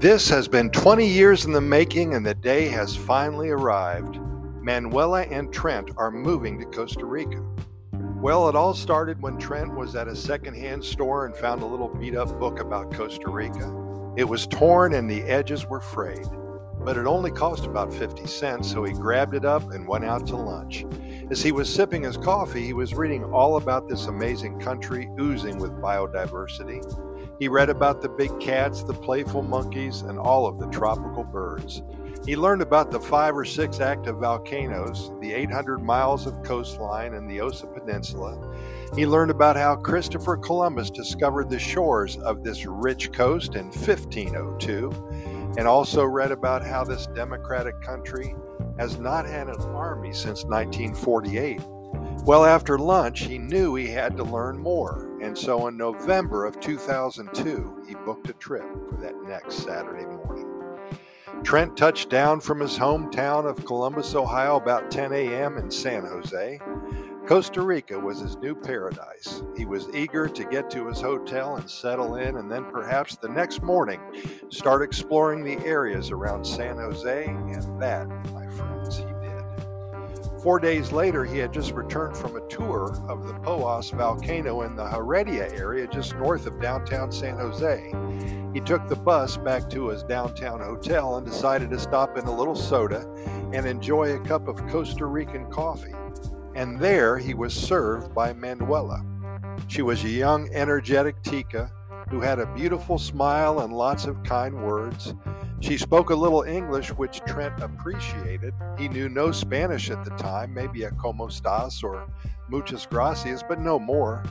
This has been 20 years in the making, and the day has finally arrived. Manuela and Trent are moving to Costa Rica. Well, it all started when Trent was at a secondhand store and found a little beat up book about Costa Rica. It was torn and the edges were frayed, but it only cost about 50 cents, so he grabbed it up and went out to lunch. As he was sipping his coffee, he was reading all about this amazing country oozing with biodiversity. He read about the big cats, the playful monkeys, and all of the tropical birds. He learned about the five or six active volcanoes, the 800 miles of coastline, and the Osa Peninsula. He learned about how Christopher Columbus discovered the shores of this rich coast in 1502, and also read about how this democratic country has not had an army since 1948. Well, after lunch, he knew he had to learn more, and so in November of 2002, he booked a trip for that next Saturday morning. Trent touched down from his hometown of Columbus, Ohio, about 10 a.m. in San Jose. Costa Rica was his new paradise. He was eager to get to his hotel and settle in, and then perhaps the next morning start exploring the areas around San Jose, and that, Four days later, he had just returned from a tour of the Poas volcano in the Heredia area just north of downtown San Jose. He took the bus back to his downtown hotel and decided to stop in a little soda and enjoy a cup of Costa Rican coffee. And there he was served by Manuela. She was a young, energetic Tica who had a beautiful smile and lots of kind words. She spoke a little English, which Trent appreciated. He knew no Spanish at the time, maybe a como estás or muchas gracias, but no more.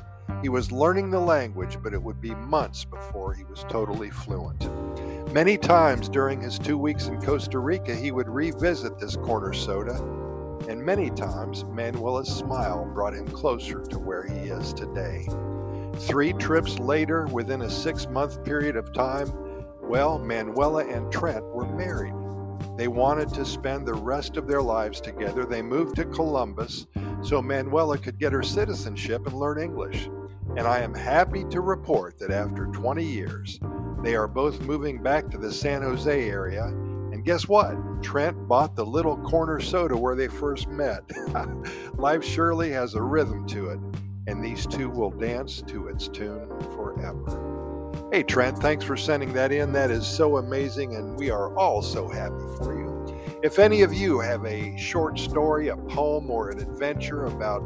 He was learning the language, but it would be months before he was totally fluent. Many times during his two weeks in Costa Rica, he would revisit this corner soda, and many times Manuela's smile brought him closer to where he is today. Three trips later, within a six month period of time, well, Manuela and Trent were married. They wanted to spend the rest of their lives together. They moved to Columbus so Manuela could get her citizenship and learn English and I am happy to report that after 20 years, they are both moving back to the San Jose area. And guess what? Trent bought the little corner soda where they first met. Life surely has a rhythm to it, and these two will dance to its tune forever. Hey, Trent, thanks for sending that in. That is so amazing, and we are all so happy for you. If any of you have a short story, a poem, or an adventure about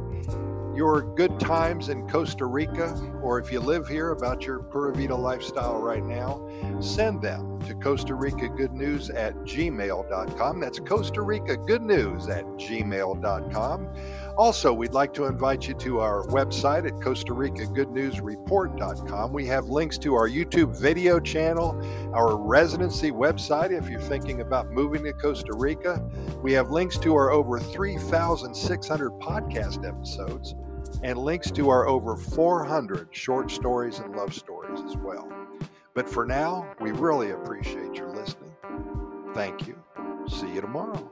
your good times in Costa Rica, or if you live here about your Pura Vida lifestyle right now, send them to Costa Rica Good News at gmail.com. That's Costa Rica Good News at gmail.com. Also, we'd like to invite you to our website at Costa Rica Good News Report.com. We have links to our YouTube video channel, our residency website if you're thinking about moving to Costa Rica. We have links to our over 3,600 podcast episodes and links to our over 400 short stories and love stories as well. But for now, we really appreciate your listening. Thank you. See you tomorrow.